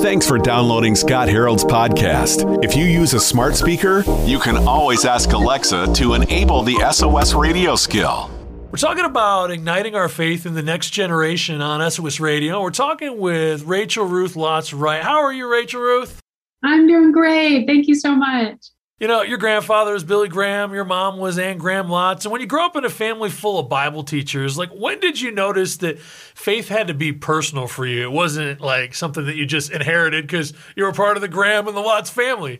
Thanks for downloading Scott Harold's podcast. If you use a smart speaker, you can always ask Alexa to enable the SOS radio skill. We're talking about igniting our faith in the next generation on SOS Radio. We're talking with Rachel Ruth Lotz Wright. How are you, Rachel Ruth? I'm doing great. Thank you so much. You know, your grandfather was Billy Graham, your mom was Anne Graham Lotz. And when you grow up in a family full of Bible teachers, like when did you notice that faith had to be personal for you? It wasn't like something that you just inherited because you were part of the Graham and the Lotz family.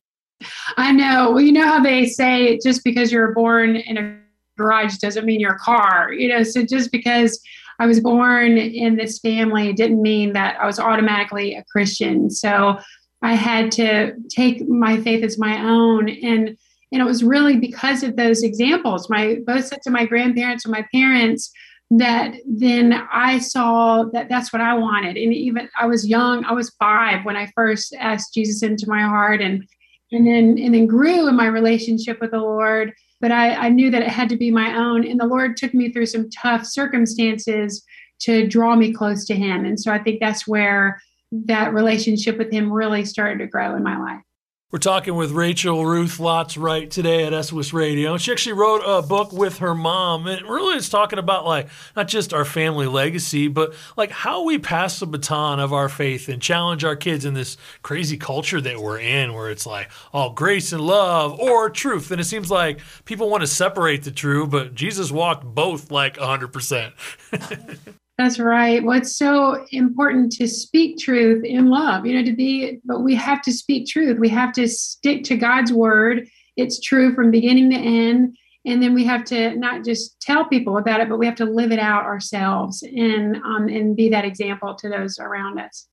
I know. Well, you know how they say just because you're born in a garage doesn't mean you're a car, you know? So just because I was born in this family didn't mean that I was automatically a Christian. So I had to take my faith as my own. And and it was really because of those examples, my both sets of my grandparents and my parents, that then I saw that that's what I wanted. And even I was young, I was five when I first asked Jesus into my heart and and then and then grew in my relationship with the Lord. But I, I knew that it had to be my own. And the Lord took me through some tough circumstances to draw me close to him. And so I think that's where that relationship with him really started to grow in my life. We're talking with Rachel Ruth Lotz Wright today at SOS Radio. She actually wrote a book with her mom, and really it's talking about like not just our family legacy, but like how we pass the baton of our faith and challenge our kids in this crazy culture that we're in, where it's like all grace and love or truth. And it seems like people want to separate the two, but Jesus walked both like 100%. That's right. It's so important to speak truth in love, you know, to be, but we have to speak truth. We have to stick to God's word. It's true from beginning to end. And then we have to not just tell people about it, but we have to live it out ourselves and um, and be that example to those around us.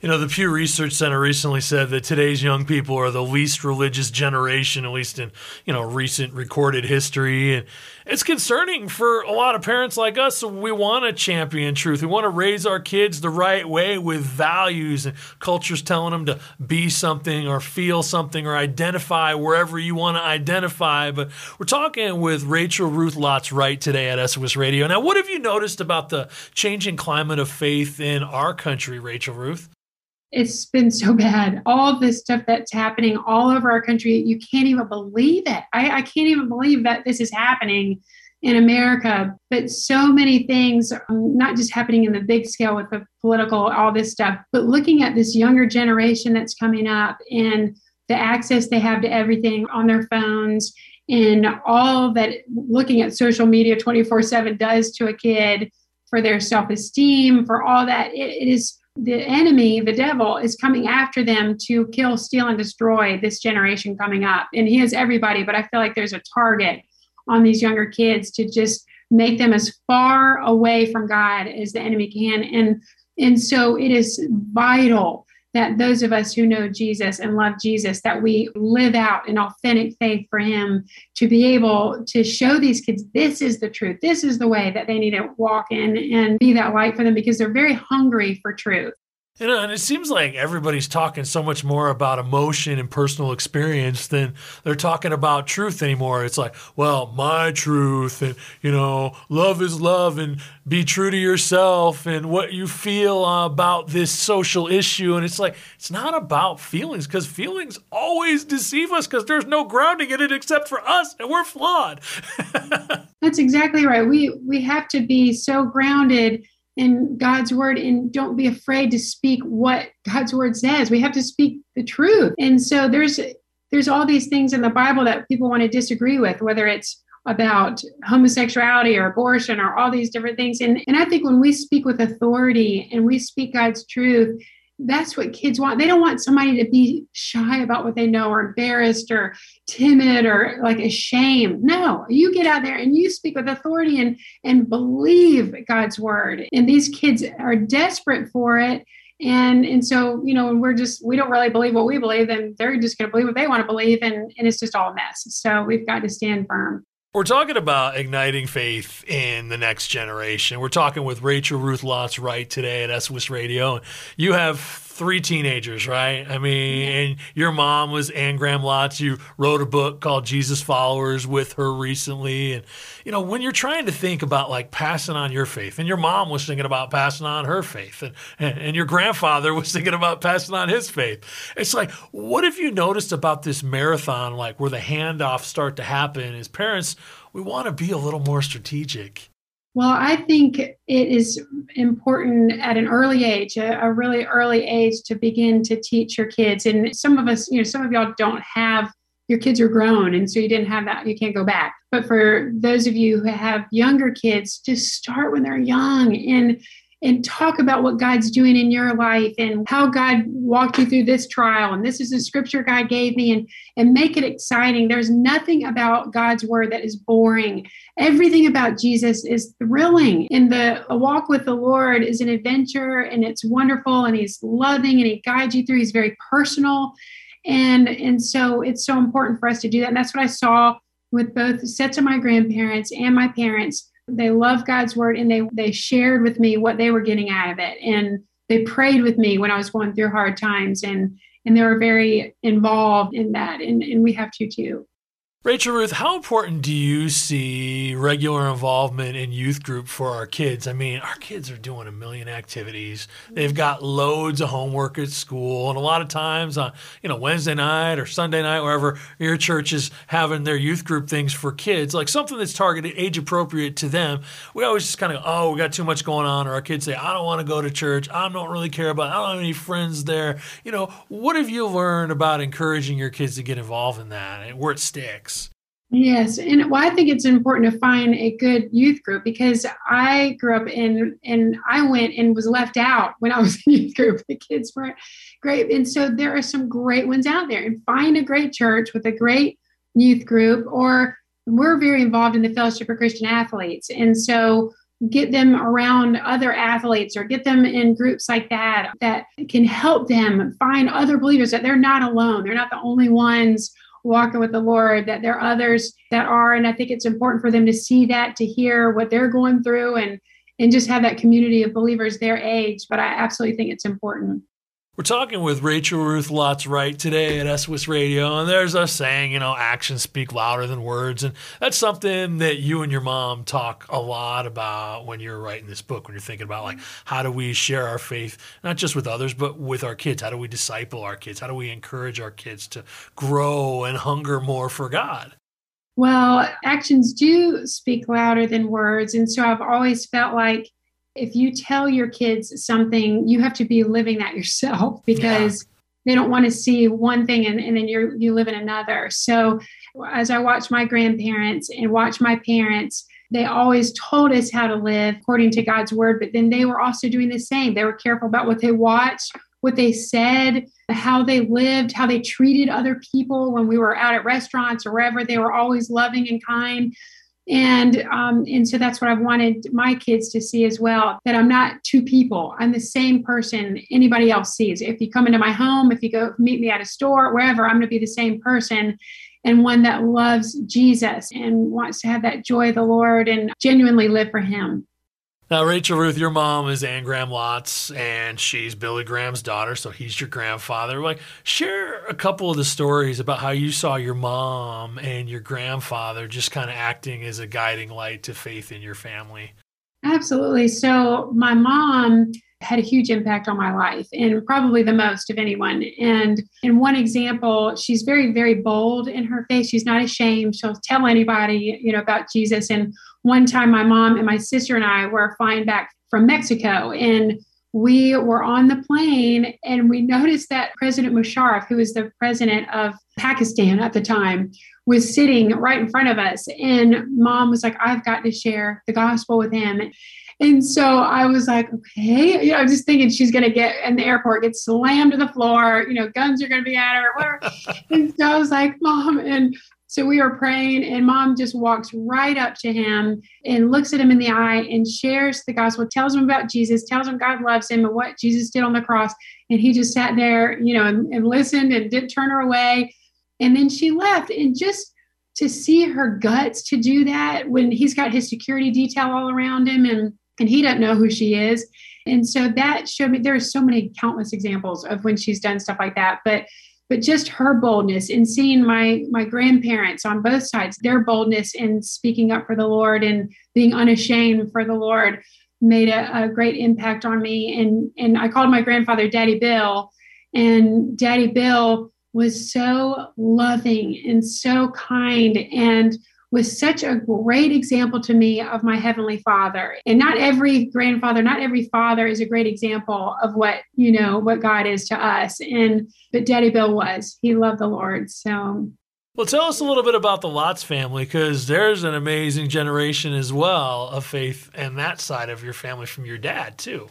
You know, the Pew Research Center recently said that today's young people are the least religious generation, at least in, you know, recent recorded history. And it's concerning for a lot of parents like us. So we want to champion truth. We want to raise our kids the right way with values and cultures telling them to be something or feel something or identify wherever you want to identify. But we're talking with Rachel Ruth Lotz Wright today at SOS Radio. Now, what have you noticed about the changing climate of faith in our country, Rachel Ruth? It's been so bad. All this stuff that's happening all over our country, you can't even believe it. I, I, can't even believe that this is happening in America. But so many things, um, not just happening in the big scale with the political, all this stuff, but looking at this younger generation that's coming up and the access they have to everything on their phones and all that looking at social media 24 7 does to a kid for their self esteem, for all that. it, it is the enemy, the devil, is coming after them to kill, steal, and destroy this generation coming up. And he has everybody, but I feel like there's a target on these younger kids to just make them as far away from God as the enemy can. And and so it is vital that those of us who know Jesus and love Jesus, that we live out an authentic faith for Him to be able to show these kids this is the truth, this is the way that they need to walk in and be that light for them because they're very hungry for truth. You know, and it seems like everybody's talking so much more about emotion and personal experience than they're talking about truth anymore. It's like, well, my truth, and you know, love is love, and be true to yourself, and what you feel about this social issue. And it's like, it's not about feelings because feelings always deceive us because there's no grounding in it except for us, and we're flawed. That's exactly right. We we have to be so grounded in God's word and don't be afraid to speak what God's word says. We have to speak the truth. And so there's there's all these things in the Bible that people want to disagree with, whether it's about homosexuality or abortion or all these different things. And, and I think when we speak with authority and we speak God's truth, that's what kids want. They don't want somebody to be shy about what they know or embarrassed or timid or like ashamed. No, you get out there and you speak with authority and and believe God's word. And these kids are desperate for it. And and so, you know, we're just we don't really believe what we believe, and they're just gonna believe what they want to believe, and, and it's just all a mess. So we've got to stand firm. We're talking about igniting faith in the next generation. We're talking with Rachel Ruth Lotz Wright today at SOS Radio. You have three teenagers, right? I mean, and your mom was Anne Graham Lotz. You wrote a book called Jesus Followers with her recently. And, you know, when you're trying to think about like passing on your faith, and your mom was thinking about passing on her faith, and, and, and your grandfather was thinking about passing on his faith, it's like, what have you noticed about this marathon, like where the handoffs start to happen? As parents, we want to be a little more strategic. Well, I think it is important at an early age, a, a, really early age, to begin to teach your kids. And some of us, you know, some of y'all don't have your kids are grown, and so you didn't have that, you can't go back. But for those of you who have younger kids, just start when they're young and and talk about what God's doing in your life and how God walked you through this trial. And this is the scripture God gave me and, and make it exciting. There's nothing about God's word that is boring. Everything about Jesus is thrilling. And the walk with the Lord is an adventure and it's wonderful and he's loving and he guides you through. He's very personal. And, and so it's so important for us to do that. And that's what I saw with both sets of my grandparents and my parents they love God's word and they they shared with me what they were getting out of it and they prayed with me when I was going through hard times and and they were very involved in that and, and we have to too. Rachel Ruth, how important do you see regular involvement in youth group for our kids? I mean, our kids are doing a million activities. They've got loads of homework at school, and a lot of times on you know Wednesday night or Sunday night, wherever your church is having their youth group things for kids, like something that's targeted age appropriate to them. We always just kind of oh, we got too much going on, or our kids say I don't want to go to church, I don't really care about, It. I don't have any friends there. You know, what have you learned about encouraging your kids to get involved in that and where it sticks? Yes, and well, I think it's important to find a good youth group because I grew up in and I went and was left out when I was in youth group. The kids weren't great, and so there are some great ones out there. And find a great church with a great youth group, or we're very involved in the Fellowship of Christian Athletes, and so get them around other athletes or get them in groups like that that can help them find other believers that they're not alone. They're not the only ones walking with the Lord, that there are others that are. And I think it's important for them to see that, to hear what they're going through and and just have that community of believers their age. But I absolutely think it's important. We're talking with Rachel Ruth Lotz today at SOS Radio, and there's a saying, you know, actions speak louder than words. And that's something that you and your mom talk a lot about when you're writing this book, when you're thinking about like how do we share our faith, not just with others, but with our kids? How do we disciple our kids? How do we encourage our kids to grow and hunger more for God? Well, actions do speak louder than words. And so I've always felt like if you tell your kids something, you have to be living that yourself because yeah. they don't want to see one thing and, and then you you live in another. So as I watch my grandparents and watch my parents, they always told us how to live according to God's word, but then they were also doing the same. They were careful about what they watched, what they said, how they lived, how they treated other people when we were out at restaurants or wherever. They were always loving and kind and um, and so that's what I've wanted my kids to see as well. That I'm not two people. I'm the same person anybody else sees. If you come into my home, if you go meet me at a store, wherever, I'm going to be the same person, and one that loves Jesus and wants to have that joy of the Lord and genuinely live for Him. Now, Rachel Ruth, your mom is Anne Graham Lotz, and she's Billy Graham's daughter, so he's your grandfather. Like, share a couple of the stories about how you saw your mom and your grandfather just kind of acting as a guiding light to faith in your family. Absolutely. So, my mom had a huge impact on my life and probably the most of anyone. And in one example, she's very, very bold in her faith. She's not ashamed. She'll tell anybody, you know, about Jesus. And one time my mom and my sister and I were flying back from Mexico and we were on the plane and we noticed that President Musharraf, who was the president of Pakistan at the time, was sitting right in front of us. And mom was like, I've got to share the gospel with him. And so I was like, okay, you know, I'm just thinking she's going to get in the airport, get slammed to the floor, you know, guns are going to be at her, whatever. and so I was like, mom. And so we were praying, and mom just walks right up to him and looks at him in the eye and shares the gospel, tells him about Jesus, tells him God loves him and what Jesus did on the cross. And he just sat there, you know, and, and listened and didn't turn her away. And then she left. And just to see her guts to do that when he's got his security detail all around him and and he doesn't know who she is. And so that showed me there are so many countless examples of when she's done stuff like that. But but just her boldness in seeing my my grandparents on both sides, their boldness in speaking up for the Lord and being unashamed for the Lord made a, a great impact on me. And and I called my grandfather Daddy Bill, and Daddy Bill was so loving and so kind and was such a great example to me of my heavenly father. And not every grandfather not every father is a great example of what you know what god is to us. And but daddy bill was. He loved the lord. So. Well tell us a little bit about the Lotz family because there's an amazing generation as well of faith and that side of your family from your dad too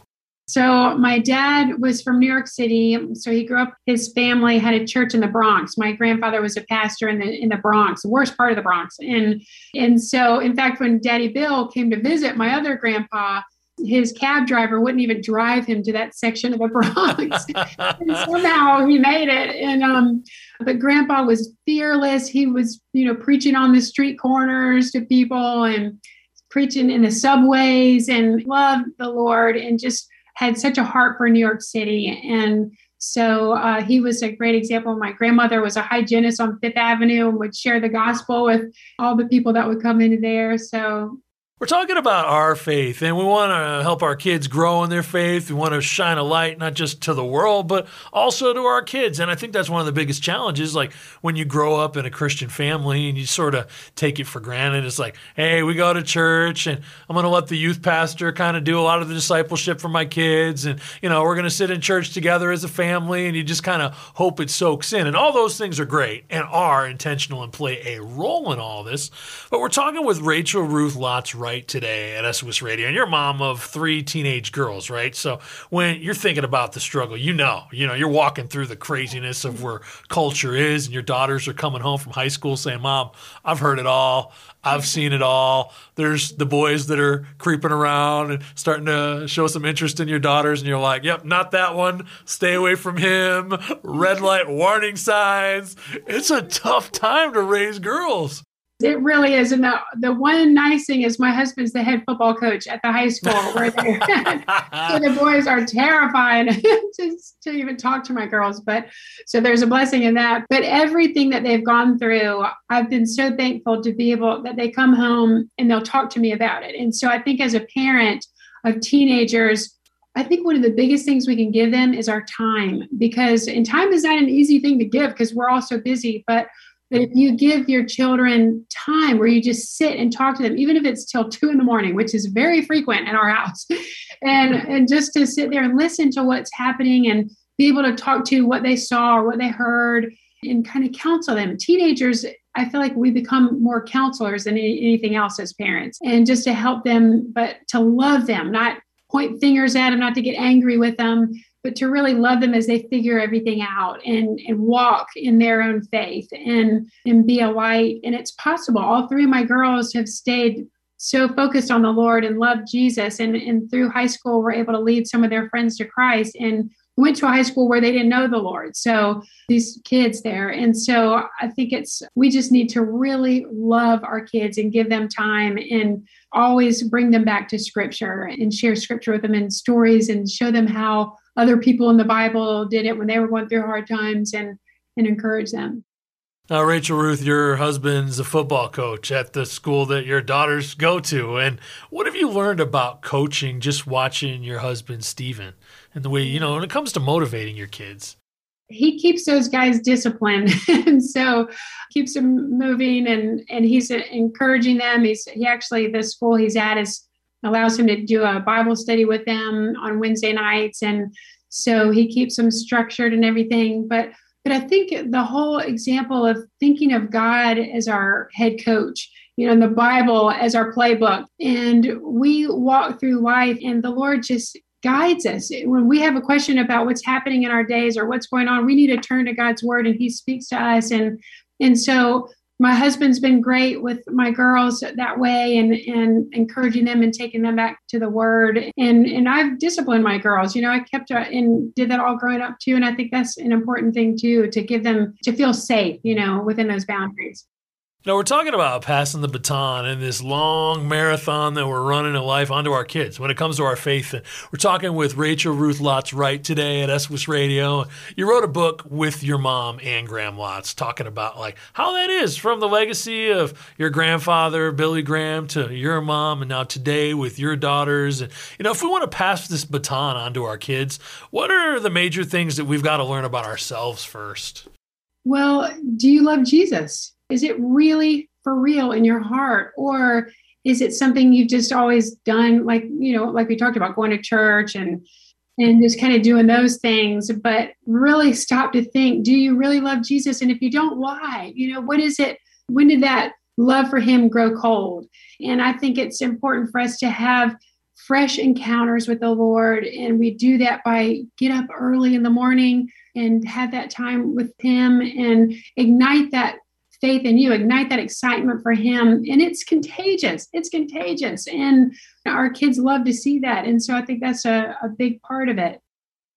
so my dad was from New York City. So he grew up. His family had a church in the Bronx. My grandfather was a pastor in the in the Bronx, the worst part of the Bronx. And and so in fact, when Daddy Bill came to visit my other grandpa, his cab driver wouldn't even drive him to that section of the Bronx. and somehow he made it. And um, but Grandpa was fearless. He was, you know, preaching on the street corners to people and preaching in the subways and loved the Lord and just had such a heart for New York City. And so uh, he was a great example. My grandmother was a hygienist on Fifth Avenue and would share the gospel with all the people that would come into there. So we're talking about our faith, and we want to help our kids grow in their faith. We want to shine a light not just to the world, but also to our kids. And I think that's one of the biggest challenges. Like when you grow up in a Christian family and you sort of take it for granted, it's like, hey, we go to church, and I'm going to let the youth pastor kind of do a lot of the discipleship for my kids. And, you know, we're going to sit in church together as a family, and you just kind of hope it soaks in. And all those things are great and are intentional and play a role in all this. But we're talking with Rachel Ruth Lotz today at SOS Radio, and you're a mom of three teenage girls, right? So when you're thinking about the struggle, you know, you know, you're walking through the craziness of where culture is, and your daughters are coming home from high school saying, "Mom, I've heard it all. I've seen it all." There's the boys that are creeping around and starting to show some interest in your daughters, and you're like, "Yep, not that one. Stay away from him." Red light warning signs. It's a tough time to raise girls. It really is. And the, the one nice thing is my husband's the head football coach at the high school where so the boys are terrified to, even talk to my girls. But so there's a blessing in that. But everything that they've gone through, I've been so thankful to be able that they come home and they'll talk to me about it. And so I think as a parent of teenagers, I think one of the biggest things we can give them is our time because and time is not an easy thing to give because we're all so busy, but but if you give your children time where you just sit and talk to them, even if it's till two in the morning, which is very frequent in our house, and and just to sit there and listen to what's happening and be able to talk to what they saw or what they heard and kind of counsel them. Teenagers, I feel like we become more counselors than anything else as parents, and just to help them, but to love them, not point fingers at them, not to get angry with them, but to really love them as they figure everything out and, and walk in their own faith and, and be a light. And it's possible. All three of my girls have stayed so focused on the Lord and loved Jesus. And, and through high school, were able to lead some of their friends to Christ and went to a high school where they didn't know the Lord. So these kids there. And so I think it's, we just need to really love our kids and give them time and always bring them back to scripture and share scripture with them and stories and show them how other people in the Bible did it when they were going through hard times and and encourage them. Now, Rachel Ruth, your husband's a football coach at the school that your daughters go to. And what have you learned about coaching just watching your husband, Stephen, and the way, you know, when it comes to motivating your kids? He keeps those guys disciplined and so keeps them moving and, and he's encouraging them. He's, he actually, the school he's at is allows him to do a Bible study with them on Wednesday nights. And so he keeps them structured and everything. But but I think the whole example of thinking of God as our head coach, you know, in the Bible as our playbook, and we walk through life, and the Lord just guides us. When we have a question about what's happening in our days or what's going on, we need to turn to God's word, and He speaks to us. And and so my husband's been great with my girls that way and and encouraging them and taking them back to the word. And and I've disciplined my girls you know I kept uh, and did that all growing up too. And I think that's an important thing too to give them to feel safe you know within those boundaries Now, we're talking about passing the baton in this long marathon that we're running in life onto our kids when it comes to our faith. And we're talking with Rachel Ruth Lotz Wright today at SOS Radio. You wrote a book with your mom, Anne Graham Lotz, talking about like how that is from the legacy of your grandfather, Billy Graham, to your mom, and now today with your daughters. And, you know, if we want to pass this baton onto our kids, what are the major things that we've got to learn about ourselves first? Well, do you love Jesus? Is it really for real in your heart? Or is it something you've just always done, like, you know, like we talked about going to church and and just kind of doing those things, but really stop to think, do you really love Jesus? And if you don't, why? You know, what is it? When did that love for him grow cold? And I think it's important for us to have fresh encounters with the Lord. And we do that by get up early in the morning and have that time with him and ignite that faith in you, ignite that excitement for him. And it's contagious. It's contagious. And our kids love to see that. And so I think that's a, a big part of it.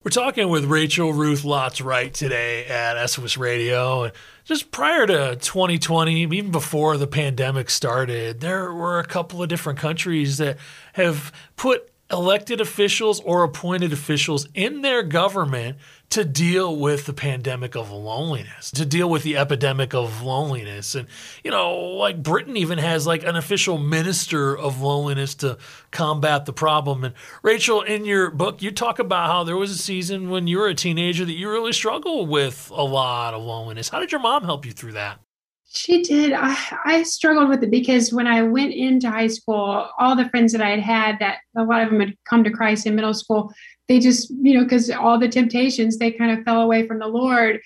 We're talking with Rachel Ruth Lotz Wright today at SOS Radio. Just prior to 2020, even before the pandemic started, there were a couple of different countries that have put elected officials or appointed officials in their government to deal with the pandemic of loneliness, to deal with the epidemic of loneliness. And, you know, like Britain even has like an official minister of loneliness to combat the problem. And Rachel, in your book, you talk about how there was a season when you were a teenager that you really struggled with a lot of loneliness. How did your mom help you through that? She did. I, I struggled with it because when I went into high school, all the friends that I had had, that a lot of them had come to Christ in middle school, they just, you know, because all the temptations, they kind of fell away from the Lord.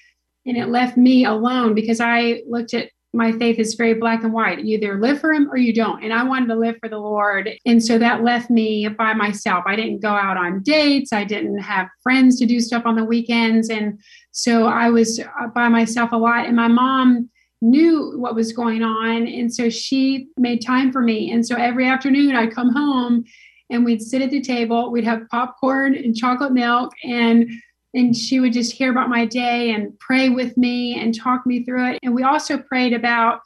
And it left me alone because I looked at my faith as very black and white. You either live for him or you don't. And I wanted to live for the Lord. And so that left me by myself. I didn't go out on dates. I didn't have friends to do stuff on the weekends. And so I was uh, by myself a lot. And my mom, knew what was going on. And so she made time for me. And so every afternoon I'd come home and we'd sit at the table, we'd have popcorn and chocolate milk and and she would just hear about my day and pray with me and talk me through it. And we also prayed about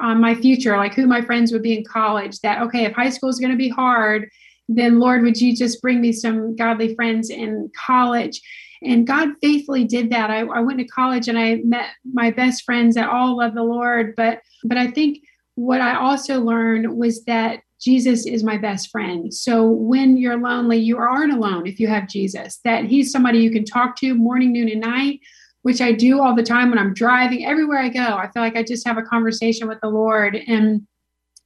um, my future, like who my friends would be in college. That okay, if high school is going to be hard, then Lord, would you just bring me some godly friends in college? And God faithfully did that. I, I went to college and I met my best friends that all love the Lord. But but I think what I also learned was that Jesus is my best friend. So when you're lonely, you aren't alone if you have Jesus. That he's somebody you can talk to morning, noon, and night, which I do all the time when I'm driving. Everywhere I go, I feel like I just have a conversation with the Lord. And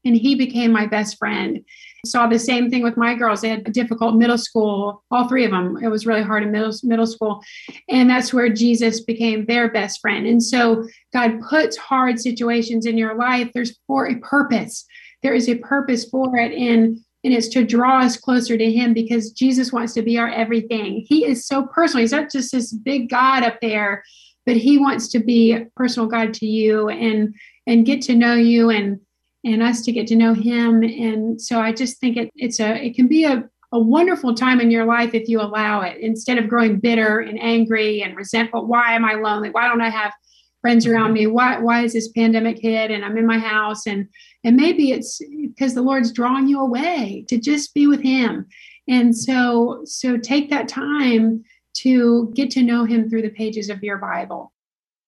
and he became my best friend. Saw the same thing with my girls. They had a difficult middle school, all three of them. It was really hard in middle, middle school. And that's where Jesus became their best friend. And so God puts hard situations in your life. There's for a purpose. There is a purpose for it. And and it's to draw us closer to him because Jesus wants to be our everything. He is so personal. He's not just this big God up there, but he wants to be a personal God to you and and get to know you and and us to get to know him. And so I just think it, it's a it can be a, a wonderful time in your life if you allow it instead of growing bitter and angry and resentful. Why am I lonely? Why don't I have friends mm-hmm. around me? Why why is this pandemic hit and I'm in my house and and maybe it's because the Lord's drawing you away to just be with him. And so so take that time to get to know him through the pages of your Bible.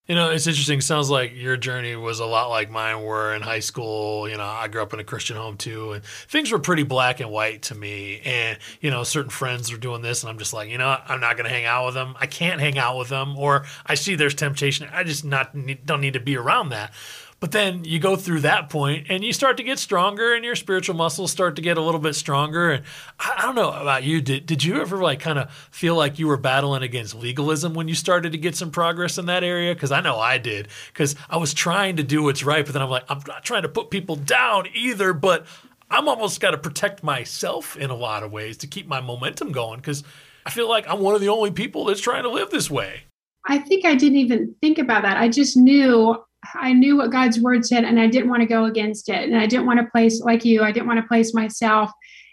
You know, it's interesting. Sounds like your journey was a lot like mine were in high school. You know, I grew up in a Christian home too, and things were pretty black and white to me. And, you know, certain friends were doing this, and I'm just like, you know, I'm not going to hang out with them. I can't hang out with them. Or I see there's temptation. I just not don't need to be around that. But then you go through that point and you start to get stronger and your spiritual muscles start to get a little bit stronger. And I, I don't know about you. Did, did you ever like kind of feel like you were battling against legalism when you started to get some progress in that area? Because I know I did. Because I was trying to do what's right, but then I'm like, I'm not trying to put people down either, but I'm almost got to protect myself in a lot of ways to keep my momentum going. Because I feel like I'm one of the only people that's trying to live this way. I think I didn't even think about that. I just knew I knew what God's word said and I didn't want to go against it. And I didn't want to place, like you, I didn't want to place myself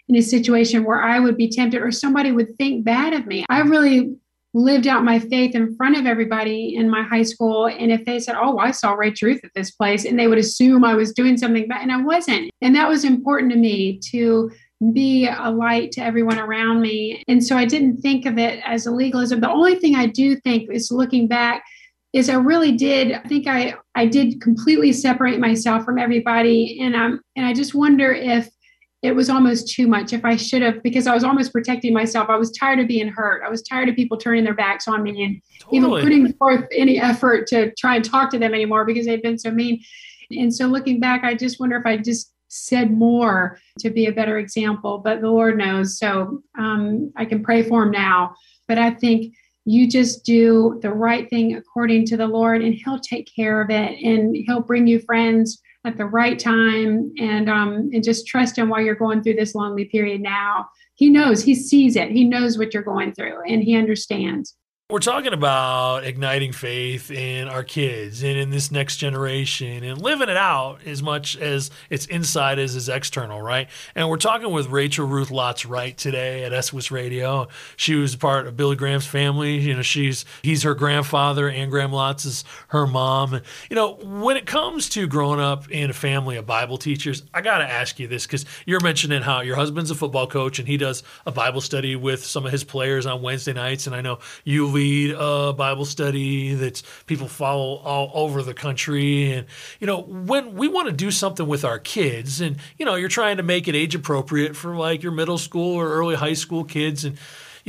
in a situation where I would be tempted or somebody would think bad of me. I really lived out my faith in front of everybody in my high school. And if they said, Oh, I saw Ray Truth at this place, and they would assume I was doing something, bad, and I wasn't. And that was important to me to be a light to everyone around me. And so I didn't think of it as a legalism. The only thing I do think is looking back is I really did I think I I did completely separate myself from everybody and um and I just wonder if it was almost too much if I should have because I was almost protecting myself. I was tired of being hurt. I was tired of people turning their backs on me and totally. even putting forth any effort to try and talk to them anymore because they'd been so mean. And so looking back, I just wonder if I just said more to be a better example, but the Lord knows. So um, I can pray for him now. But I think you just do the right thing according to the Lord, and He'll take care of it, and He'll bring you friends at the right time, and um, and just trust Him while you're going through this lonely period. Now He knows, He sees it, He knows what you're going through, and He understands. We're talking about igniting faith in our kids and in this next generation and living it out as much as it's inside as is external, right? And we're talking with Rachel Ruth Lotz Wright today at SOS Radio. She was part of Billy Graham's family. You know, she's he's her grandfather, Anne Graham Lotz is her mom. You know, when it comes to growing up in a family of Bible teachers, I got to ask you this because you're mentioning how your husband's a football coach and he does a Bible study with some of his players on Wednesday nights, and I know you lead a uh, Bible study that people follow all over the country. And, you know, when we want to do something with our kids and, you know, you're trying to make it age appropriate for like your middle school or early high school kids. And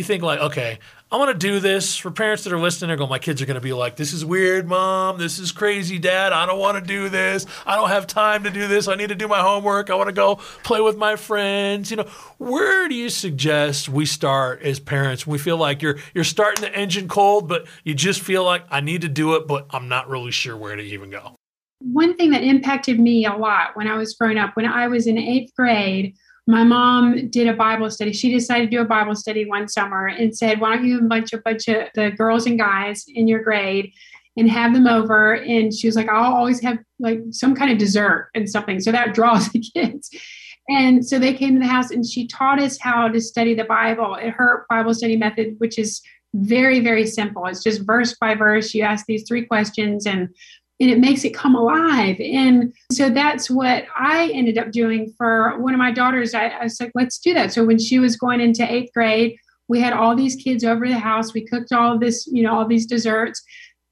you think like, okay, I want to do this for parents that are listening. They're going, my kids are going to be like, this is weird, mom. This is crazy, dad. I don't want to do this. I don't have time to do this. I need to do my homework. I want to go play with my friends. You know, where do you suggest we start as parents? We feel like you're you're starting the engine cold, but you just feel like I need to do it, but I'm not really sure where to even go. One thing that impacted me a lot when I was growing up, when I was in eighth grade my mom did a Bible study. She decided to do a Bible study one summer and said, "Why don't you invite a bunch of the girls and guys in your grade and have them over?" And she was like, "I'll always have like some kind of dessert and something." So that draws the kids. And so they came to the house and she taught us how to study the Bible. Her Bible study method, which is very, very simple. It's just verse by verse. You ask these three questions and and it makes it come alive. And so that's what I ended up doing for one of my daughters. I, I was like, let's do that. So when she was going into eighth grade, we had all these kids over the house. We cooked all of this, you know, all these desserts.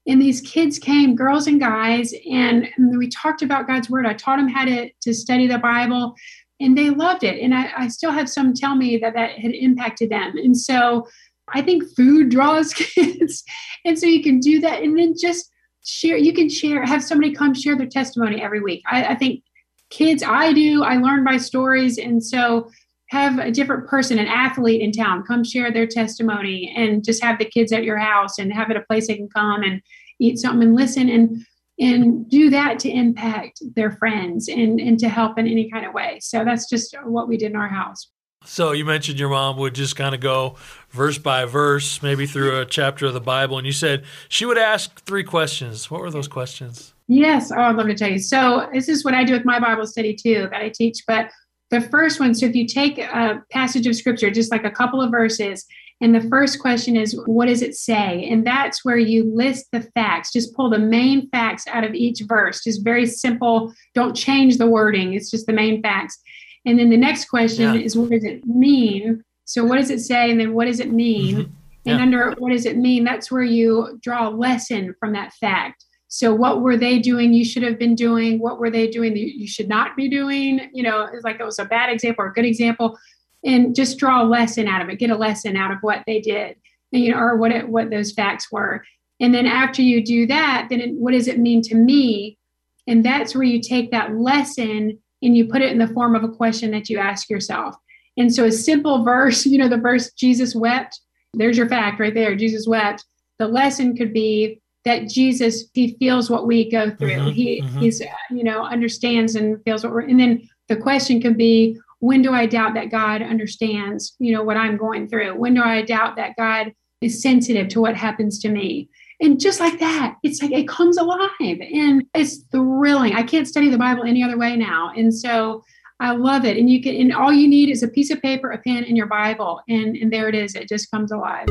And these kids came, girls and guys, and, and we talked about God's word. I taught them how to, to study the Bible, and they loved it. And I, I still have some tell me that that had impacted them. And so I think food draws kids. and so you can do that. And then just share you can share have somebody come share their testimony every week. I, I, think kids i do i learn by stories and so have a different person an athlete in town come share their testimony and just have the kids at your house and have it a place they can come and eat something and listen and and do that to impact their friends and and to help in any kind of way. So that's just what we did in our house so you mentioned your mom would just kind of go verse by verse, maybe through a chapter of the Bible, and you said she would ask three questions. What were those questions? Yes, oh, I'd love to tell you. So this is what I do with my Bible study too that I teach. But the first one, so if you take a passage of scripture, just like a couple of verses, and the first question is, what does it say? And that's where you list the facts. Just pull the main facts out of each verse. Just very simple. Don't change the wording. It's just the main facts. And then the next question yeah. is what does it mean? So what does it say? And then what does it mean? Mm-hmm. Yeah. And under what does it mean? That's where you draw a lesson from that fact. So what were they doing you should have been doing? What were they doing that you should not be doing? You know, it's like it was a bad example or a good example. And just draw a lesson out of it, get a lesson out of what they did, you know, or what it, what those facts were. And then after you do that, then it, what does it mean to me? And that's where you take that lesson and you put it in the form of a question that you ask yourself. And so a simple verse, you know, the verse Jesus wept, there's your fact right there. Jesus wept. The lesson could be that Jesus, he feels what we go through. Mm-hmm, he mm-hmm. he's you know understands and feels what we're and then the question could be when do I doubt that God understands, you know, what I'm going through? When do I doubt that God is sensitive to what happens to me? And just like that, it's like it comes alive and it's thrilling. I can't study the Bible any other way now. And so I love it. And you can, and all you need is a piece of paper, a pen, and your Bible. And, and there it is. It just comes alive.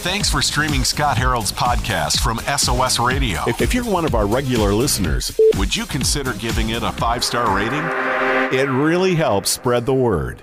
Thanks for streaming Scott Harold's podcast from SOS Radio. If, if you're one of our regular listeners, would you consider giving it a five star rating? It really helps spread the word.